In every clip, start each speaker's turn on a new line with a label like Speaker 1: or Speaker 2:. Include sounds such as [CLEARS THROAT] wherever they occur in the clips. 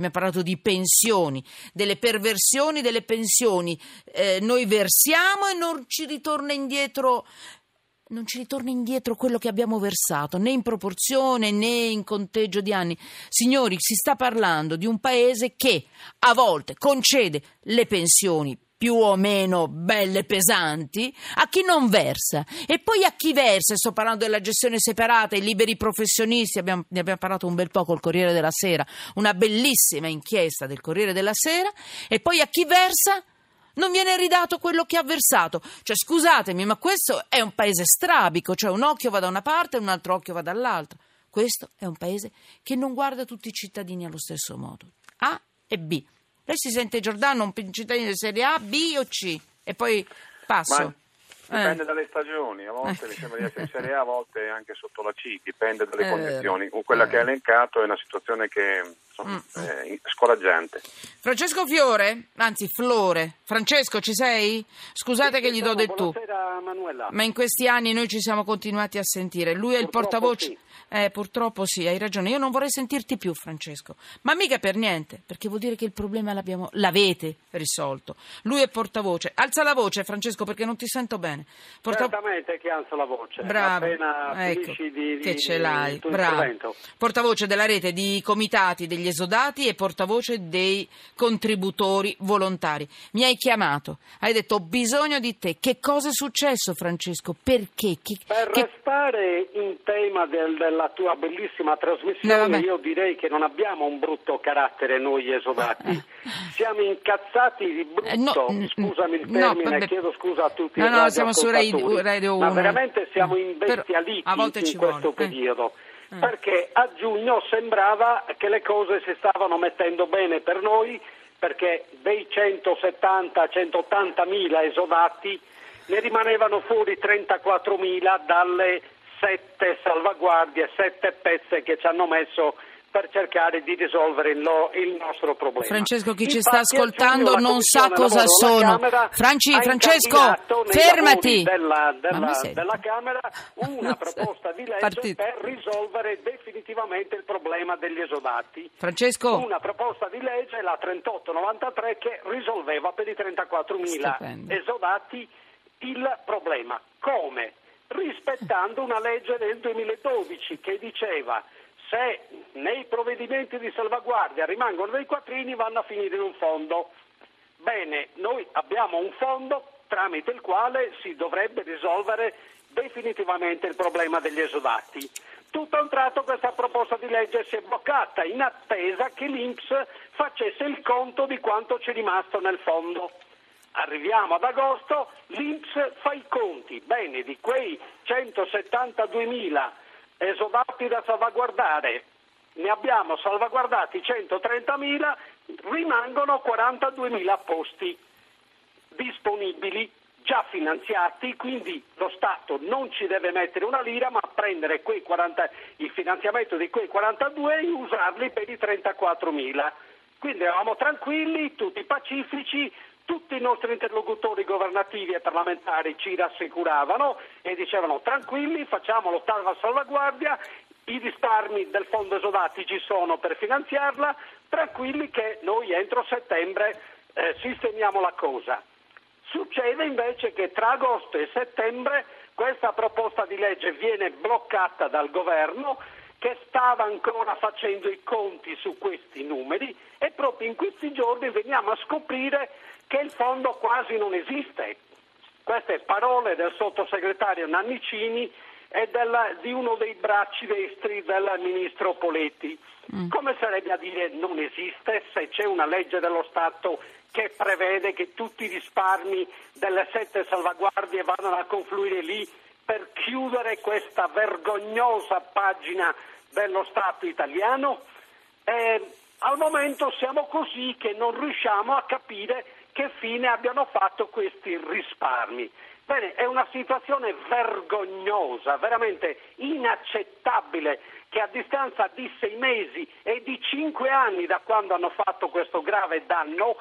Speaker 1: Abbiamo parlato di pensioni, delle perversioni delle pensioni. Eh, noi versiamo e non ci ritorna indietro non ci ritorna indietro quello che abbiamo versato, né in proporzione né in conteggio di anni. Signori, si sta parlando di un paese che a volte concede le pensioni più o meno belle pesanti a chi non versa e poi a chi versa, sto parlando della gestione separata, i liberi professionisti, abbiamo, ne abbiamo parlato un bel po' col Corriere della Sera, una bellissima inchiesta del Corriere della Sera e poi a chi versa non viene ridato quello che ha versato. Cioè, scusatemi, ma questo è un paese strabico, cioè un occhio va da una parte e un altro occhio va dall'altra. Questo è un paese che non guarda tutti i cittadini allo stesso modo. A e B. Lei si sente Giordano un cittadino di serie A, B o C? E poi passo.
Speaker 2: Ma dipende eh. dalle stagioni, a volte mi sembra di essere in Serie A, a volte anche sotto la C, dipende dalle eh. condizioni. Quella che ha elencato è una situazione che insomma, mm. è scoraggiante.
Speaker 1: Francesco Fiore, anzi Flore, Francesco ci sei? Scusate
Speaker 3: sì,
Speaker 1: che gli do del tu.
Speaker 3: Manuela.
Speaker 1: Ma in questi anni noi ci siamo continuati a sentire. Lui è il portavoce.
Speaker 3: Sì.
Speaker 1: Eh, purtroppo sì, hai ragione. Io non vorrei sentirti più, Francesco. Ma mica per niente, perché vuol dire che il problema l'avete risolto. Lui è portavoce. Alza la voce, Francesco, perché non ti sento bene.
Speaker 3: Porta... Certamente che alzo la voce.
Speaker 1: Bravo.
Speaker 3: Appena
Speaker 1: ecco,
Speaker 3: di, di,
Speaker 1: che ce l'hai. Bravo. Portavoce della rete di comitati degli esodati e portavoce dei contributori volontari. Mi hai chiamato, hai detto ho bisogno di te. Che cosa è successo, Francesco? Perché? Che,
Speaker 3: per
Speaker 1: che...
Speaker 3: restare in tema del, del della tua bellissima trasmissione,
Speaker 1: no,
Speaker 3: io direi che non abbiamo un brutto carattere noi esodati. Eh. [LAUGHS] Siamo incazzati di brutto, eh, no, scusami il termine,
Speaker 1: no,
Speaker 3: chiedo scusa a tutti
Speaker 1: no, no, siamo su Radio 1.
Speaker 3: Ma veramente siamo imbestialiti in questo
Speaker 1: vuole.
Speaker 3: periodo. Eh. Perché a giugno sembrava che le cose si stavano mettendo bene per noi, perché dei 170-180 mila esodati ne rimanevano fuori 34 mila dalle sette salvaguardie, sette pezze che ci hanno messo per cercare di risolvere il, lo, il nostro problema.
Speaker 1: Francesco, chi ci sta ascoltando non sa cosa sono. Franci, Francesco, fermati!
Speaker 3: Della, della, della, Camera una [LAUGHS] proposta di legge Partito. per risolvere definitivamente il problema degli esodati.
Speaker 1: Francesco?
Speaker 3: Una proposta di legge, la 3893, che risolveva per i 34.000 esodati il problema. Come? rispettando una legge del 2012 che diceva se nei provvedimenti di salvaguardia rimangono dei quattrini vanno a finire in un fondo. Bene, noi abbiamo un fondo tramite il quale si dovrebbe risolvere definitivamente il problema degli esodati. Tutto a un tratto questa proposta di legge si è bloccata in attesa che l'Inps facesse il conto di quanto ci è rimasto nel fondo. Arriviamo ad agosto, l'Inps fa i conti, bene, di quei 172.000 esodati da salvaguardare, ne abbiamo salvaguardati 130.000, rimangono 42.000 posti disponibili, già finanziati, quindi lo Stato non ci deve mettere una lira, ma prendere 40, il finanziamento di quei 42 e usarli per i 34.000. Quindi eravamo tranquilli, tutti pacifici, tutti i nostri interlocutori governativi e parlamentari ci rassicuravano e dicevano tranquilli, facciamo l'ottava salvaguardia, i risparmi del fondo esodati ci sono per finanziarla, tranquilli che noi entro settembre eh, sistemiamo la cosa. Succede invece che tra agosto e settembre questa proposta di legge viene bloccata dal governo che stava ancora facendo i conti su questi numeri e proprio in questi giorni veniamo a scoprire che il fondo quasi non esiste. Queste parole del sottosegretario Nannicini e della, di uno dei bracci destri del ministro Poletti. Mm. Come sarebbe a dire non esiste se c'è una legge dello Stato che prevede che tutti i risparmi delle sette salvaguardie vadano a confluire lì per chiudere questa vergognosa pagina dello Stato italiano? Eh, al momento siamo così che non riusciamo a capire che fine abbiano fatto questi risparmi. Bene, è una situazione vergognosa, veramente inaccettabile che a distanza di sei mesi e di cinque anni da quando hanno fatto questo grave danno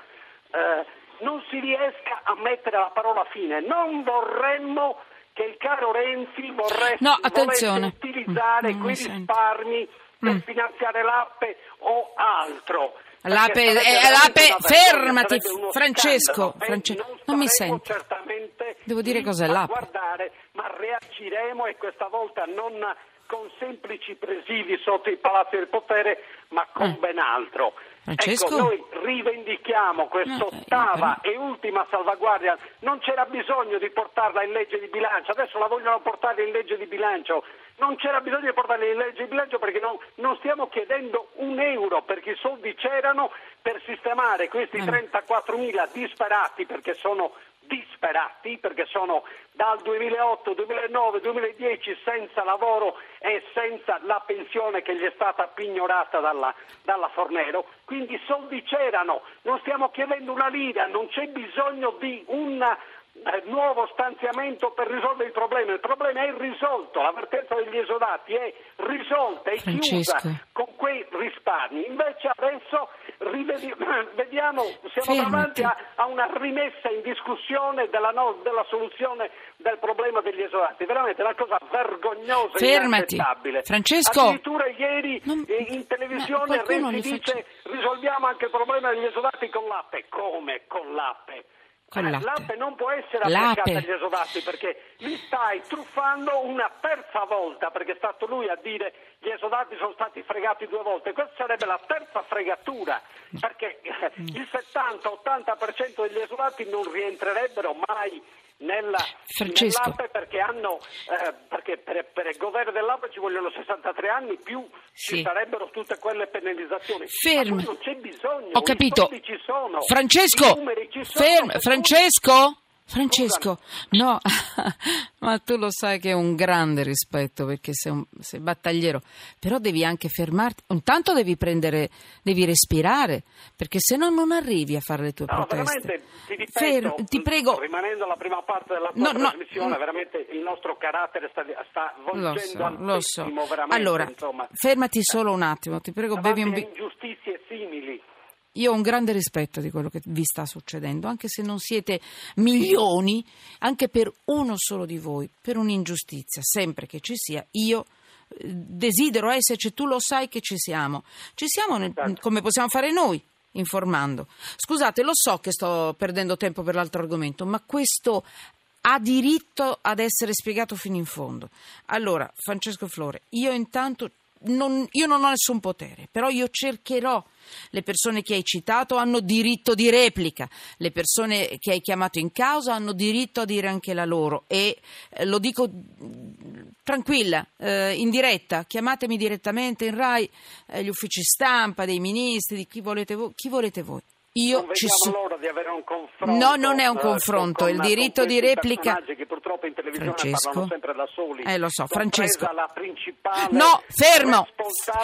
Speaker 3: eh, non si riesca a mettere la parola fine. Non vorremmo che il caro Renzi vorresse,
Speaker 1: no,
Speaker 3: utilizzare mm, quei risparmi per mm. finanziare l'appe o altro.
Speaker 1: L'ape, eh, l'ape fermati, Francesco, Francesco, non, non mi sento. Devo dire cos'è l'ape.
Speaker 3: Guardare, ma reagiremo e questa volta non con semplici presidi sotto i palazzi del potere, ma con mm. ben altro.
Speaker 1: Francesco?
Speaker 3: Ecco, noi rivendichiamo quest'ottava eh, e ultima salvaguardia. Non c'era bisogno di portarla in legge di bilancio, adesso la vogliono portare in legge di bilancio. Non c'era bisogno di portarla in legge di bilancio perché non, non stiamo chiedendo un euro, perché i soldi c'erano per sistemare questi 34.000 eh. disperati, perché sono disperati perché sono dal 2008, 2009, 2010 senza lavoro e senza la pensione che gli è stata pignorata dalla, dalla Fornero. Quindi soldi c'erano, non stiamo chiedendo una lira, non c'è bisogno di una nuovo stanziamento per risolvere il problema. Il problema è irrisolto, l'avvertenza degli esodati è risolta, è
Speaker 1: Francesco.
Speaker 3: chiusa con quei risparmi. Invece adesso [CLEARS THROAT] vediamo, siamo Fermati. davanti a, a, una rimessa in discussione della, no, della, soluzione del problema degli esodati. Veramente una cosa vergognosa e inaccettabile.
Speaker 1: Francesco.
Speaker 3: Addirittura ieri non... in televisione Renzi dice faccio... risolviamo anche il problema degli esodati con l'APE. Come con l'APE?
Speaker 1: Con latte.
Speaker 3: L'ape non può essere applicata agli esodati perché li stai truffando una terza volta perché è stato lui a dire gli esodati sono stati fregati due volte. Questa sarebbe la terza fregatura perché il 70-80% degli esodati non rientrerebbero mai nella, nell'APE perché, hanno, eh, perché per, per, il governo dell'APE ci vogliono 63 anni più sì. ci sarebbero tutte quelle penalizzazioni.
Speaker 1: Fermi.
Speaker 3: non c'è bisogno.
Speaker 1: Ho capito. Francesco, ferm- Francesco? Francesco, no, [LAUGHS] ma tu lo sai che è un grande rispetto perché sei, un, sei battagliero, però devi anche fermarti, intanto devi prendere, devi respirare, perché se no non arrivi a fare le tue
Speaker 3: no,
Speaker 1: proteste.
Speaker 3: Ti, ripeto, Fer-
Speaker 1: ti prego.
Speaker 3: Rimanendo alla prima parte della tua no, trasmissione, no, veramente il nostro carattere sta, sta volgendo
Speaker 1: lo so,
Speaker 3: lo so.
Speaker 1: Allora,
Speaker 3: insomma.
Speaker 1: fermati solo un attimo, ti prego, bevi un
Speaker 3: bicchiere.
Speaker 1: Io ho un grande rispetto di quello che vi sta succedendo, anche se non siete milioni, anche per uno solo di voi, per un'ingiustizia, sempre che ci sia, io eh, desidero esserci, tu lo sai che ci siamo. Ci siamo nel, certo. come possiamo fare noi, informando. Scusate, lo so che sto perdendo tempo per l'altro argomento, ma questo ha diritto ad essere spiegato fino in fondo. Allora, Francesco Flore, io intanto non, io non ho nessun potere, però io cercherò. Le persone che hai citato hanno diritto di replica, le persone che hai chiamato in causa hanno diritto a dire anche la loro e eh, lo dico tranquilla, eh, in diretta, chiamatemi direttamente in RAI, eh, gli uffici stampa, dei ministri, di chi volete voi. Chi volete voi. Io
Speaker 3: non
Speaker 1: ci so...
Speaker 3: l'ora di avere un confronto.
Speaker 1: No, non è un confronto,
Speaker 3: con,
Speaker 1: il diritto di replica.
Speaker 3: Purtroppo in televisione
Speaker 1: Francesco?
Speaker 3: parlano sempre da soli.
Speaker 1: Eh, lo so, Francesco.
Speaker 3: la principale
Speaker 1: No, fermo.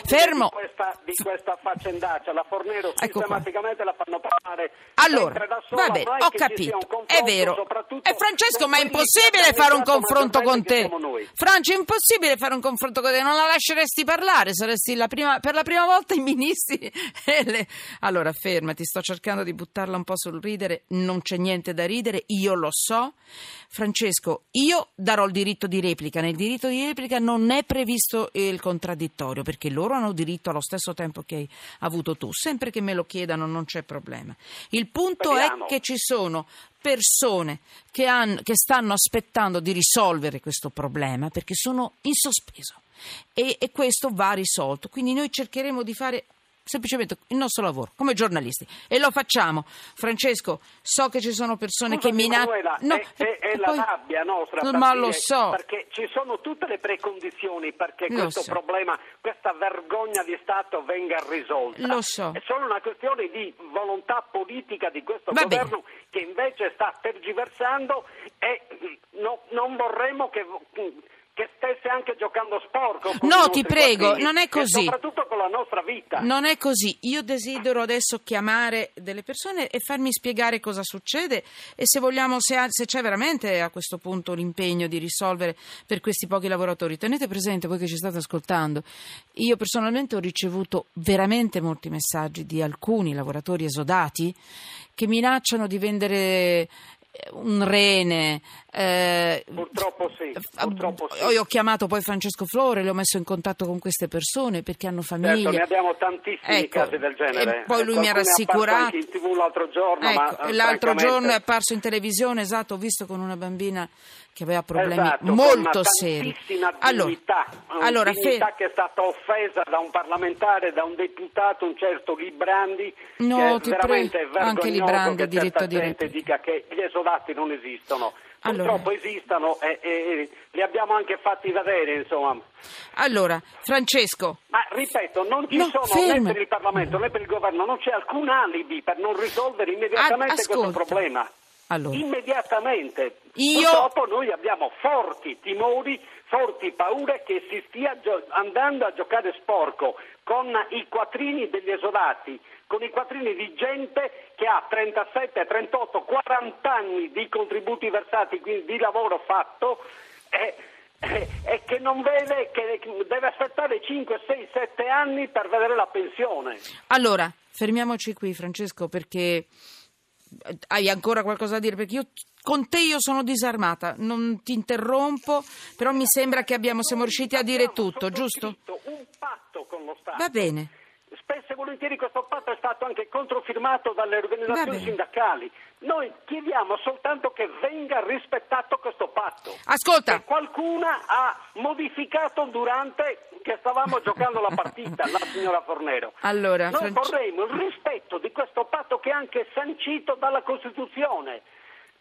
Speaker 1: Fermo.
Speaker 3: Di questa, di questa faccendaccia, la Fornero ecco sistematicamente qua. la fanno parlare
Speaker 1: Allora,
Speaker 3: sola,
Speaker 1: vabbè, ho capito. È vero. E eh, Francesco, ma è impossibile fare un confronto con te. Francia, è impossibile fare un confronto con te, non la lasceresti parlare, saresti la prima, per la prima volta i ministri. [LAUGHS] Le... Allora, fermati, sto cercando di buttarla un po' sul ridere, non c'è niente da ridere, io lo so. Francesco, io darò il diritto di replica, nel diritto di replica non è previsto il contraddittorio, perché loro hanno diritto allo stesso tempo che hai avuto tu, sempre che me lo chiedano non c'è problema. Il punto Speriamo. è che ci sono persone che, hanno, che, stanno aspettando di risolvere questo problema perché sono in sospeso e, e questo va risolto. Quindi noi cercheremo di fare semplicemente il nostro lavoro come giornalisti e lo facciamo. Francesco, so che ci sono persone
Speaker 3: Scusami,
Speaker 1: che minacciano.
Speaker 3: No, è, è, è la rabbia nostra.
Speaker 1: No, ma lo so.
Speaker 3: Perché ci sono tutte le precondizioni perché lo questo so. problema, questa vergogna di Stato venga risolta.
Speaker 1: Lo so.
Speaker 3: È solo una questione di volontà politica di questo Va governo bene. che invece sta tergiversando e no, non vorremmo che che stesse anche giocando sporco.
Speaker 1: No, ti prego,
Speaker 3: bambini,
Speaker 1: non è così.
Speaker 3: La nostra vita.
Speaker 1: Non è così. Io desidero adesso chiamare delle persone e farmi spiegare cosa succede e se vogliamo, se, ha, se c'è veramente a questo punto l'impegno di risolvere per questi pochi lavoratori. Tenete presente voi che ci state ascoltando. Io personalmente ho ricevuto veramente molti messaggi di alcuni lavoratori esodati che minacciano di vendere un rene.
Speaker 3: Eh, purtroppo sì, purtroppo sì.
Speaker 1: Io ho chiamato poi Francesco Flore, le ho messo in contatto con queste persone perché hanno famiglia.
Speaker 3: Certo, ne abbiamo tantissimi
Speaker 1: ecco,
Speaker 3: casi del genere.
Speaker 1: Poi lui mi ha rassicurato.
Speaker 3: l'altro giorno,
Speaker 1: ecco,
Speaker 3: ma,
Speaker 1: l'altro
Speaker 3: francamente...
Speaker 1: giorno è apparso in televisione, esatto, ho visto con una bambina che aveva problemi
Speaker 3: esatto,
Speaker 1: molto seri.
Speaker 3: Allora, dignità, allora dignità fe... che è stata offesa da un parlamentare, da un deputato, un certo Librandi,
Speaker 1: no,
Speaker 3: che è veramente
Speaker 1: pre... anche Librandi ha diritto a dire
Speaker 3: dica che gli esodati non esistono. Purtroppo allora. esistono e, e, li abbiamo anche fatti vedere, insomma.
Speaker 1: Allora, Francesco.
Speaker 3: Ma ripeto, non ci
Speaker 1: no,
Speaker 3: sono
Speaker 1: ferma.
Speaker 3: né per il Parlamento né per il governo, non c'è alcun alibi per non risolvere immediatamente
Speaker 1: Ad,
Speaker 3: questo problema.
Speaker 1: Allora.
Speaker 3: Immediatamente.
Speaker 1: Io...
Speaker 3: Purtroppo noi abbiamo forti timori, forti paure che si stia gio- andando a giocare sporco con i quattrini degli esodati, con i quattrini di gente che ha 37, 38, 40 anni di contributi versati, quindi di lavoro fatto. E, e che non vede, che deve aspettare 5, 6, 7 anni per vedere la pensione.
Speaker 1: Allora, fermiamoci qui Francesco perché hai ancora qualcosa da dire? Perché io con te io sono disarmata, non ti interrompo, però mi sembra che abbiamo, siamo riusciti a dire tutto, giusto?
Speaker 3: Un patto con lo Stato.
Speaker 1: Va bene.
Speaker 3: Spesso e volentieri questo patto è stato anche controfirmato dalle organizzazioni sindacali. Noi chiediamo soltanto che venga rispettato questo patto.
Speaker 1: Ascolta.
Speaker 3: Che qualcuna ha modificato durante che stavamo giocando la partita, la signora Fornero.
Speaker 1: Allora,
Speaker 3: Noi Franci... vorremmo il rispetto di questo patto che è anche sancito dalla Costituzione.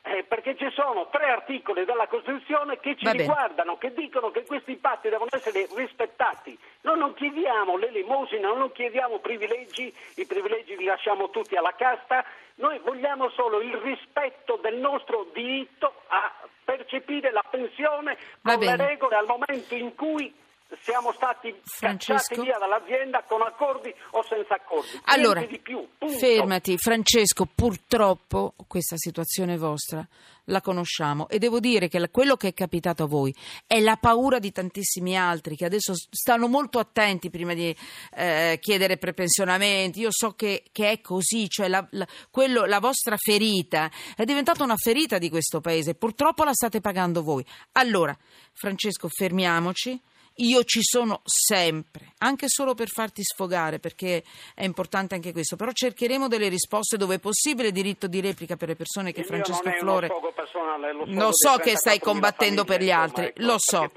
Speaker 3: Eh, perché ci sono tre articoli della Costituzione che ci riguardano, che dicono che questi patti devono essere rispettati. Noi non chiediamo l'elemosina, non chiediamo privilegi, i privilegi li lasciamo tutti alla casta, noi vogliamo solo il rispetto del nostro diritto a percepire la pensione con le regole al momento in cui siamo stati
Speaker 1: Francesco?
Speaker 3: via dall'azienda con accordi o senza accordi.
Speaker 1: Allora,
Speaker 3: più,
Speaker 1: fermati, Francesco, purtroppo questa situazione vostra la conosciamo e devo dire che quello che è capitato a voi è la paura di tantissimi altri che adesso stanno molto attenti prima di eh, chiedere prepensionamenti. Io so che, che è così, cioè la, la, quello, la vostra ferita è diventata una ferita di questo paese, purtroppo la state pagando voi. Allora, Francesco, fermiamoci io ci sono sempre, anche solo per farti sfogare, perché è importante anche questo. Però cercheremo delle risposte dove è possibile, diritto di replica per le persone che
Speaker 3: Il
Speaker 1: Francesco Flore.
Speaker 3: Personale, lo,
Speaker 1: lo so che stai combattendo per gli altri,
Speaker 3: ecco,
Speaker 1: lo so.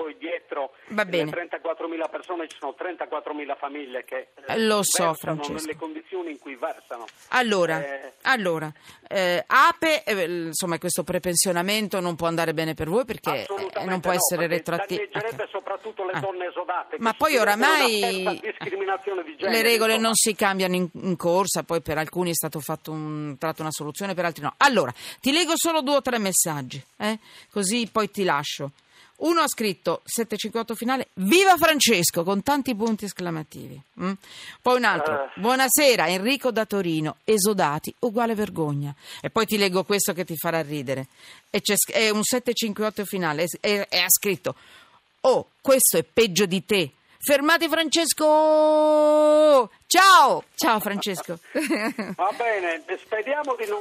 Speaker 1: Va bene.
Speaker 3: 34.000 persone ci sono 34.000 famiglie che
Speaker 1: eh, lo so,
Speaker 3: Francesco. nelle condizioni in cui versano.
Speaker 1: Allora, eh... allora eh, APE, eh, insomma, questo prepensionamento non può andare bene per voi perché eh, non può
Speaker 3: no,
Speaker 1: essere retroattivo.
Speaker 3: Okay. soprattutto le ah. donne esodate.
Speaker 1: Ma poi oramai le regole
Speaker 3: insomma.
Speaker 1: non si cambiano in, in, corsa, poi per alcuni è stato fatto un, tratto una soluzione, per altri no. Allora, ti leggo solo due o tre messaggi, così poi ti lascio. Uno ha scritto 758 finale Viva Francesco con tanti punti esclamativi. Mm? Poi un altro uh. Buonasera Enrico da Torino, esodati, uguale vergogna. E poi ti leggo questo che ti farà ridere. E c'è, è un 758 finale e, e ha scritto Oh, questo è peggio di te. Fermate Francesco! Ciao! Ciao Francesco.
Speaker 3: Va bene, speriamo di non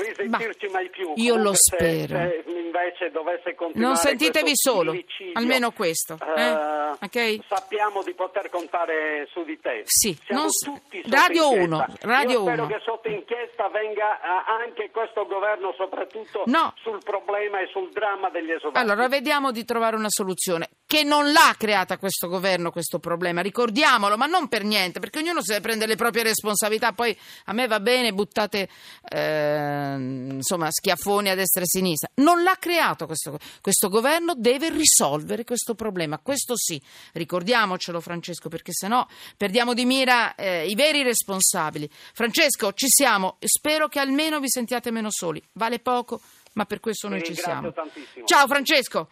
Speaker 3: risentirci mai più.
Speaker 1: Io Comunque lo spero.
Speaker 3: Se, se invece dovesse continuare
Speaker 1: Non sentitevi solo, almeno questo. Eh?
Speaker 3: Uh,
Speaker 1: okay?
Speaker 3: Sappiamo di poter contare su di te.
Speaker 1: Sì,
Speaker 3: Siamo
Speaker 1: non...
Speaker 3: tutti
Speaker 1: Radio
Speaker 3: 1.
Speaker 1: Radio
Speaker 3: Io spero
Speaker 1: 1.
Speaker 3: che sotto inchiesta venga uh, anche questo governo soprattutto
Speaker 1: no.
Speaker 3: sul problema e sul dramma degli esodati.
Speaker 1: Allora, vediamo di trovare una soluzione che non l'ha creata questo governo questo problema, ricordiamolo, ma non per niente, perché ognuno si deve prendere le proprie responsabilità. Poi a me va bene, buttate eh, insomma schiaffoni a destra e a sinistra. Non l'ha creato questo, questo governo, deve risolvere questo problema. Questo sì, ricordiamocelo, Francesco, perché sennò perdiamo di mira eh, i veri responsabili. Francesco, ci siamo. Spero che almeno vi sentiate meno soli. Vale poco, ma per questo noi ci siamo.
Speaker 3: Tantissimo.
Speaker 1: Ciao Francesco.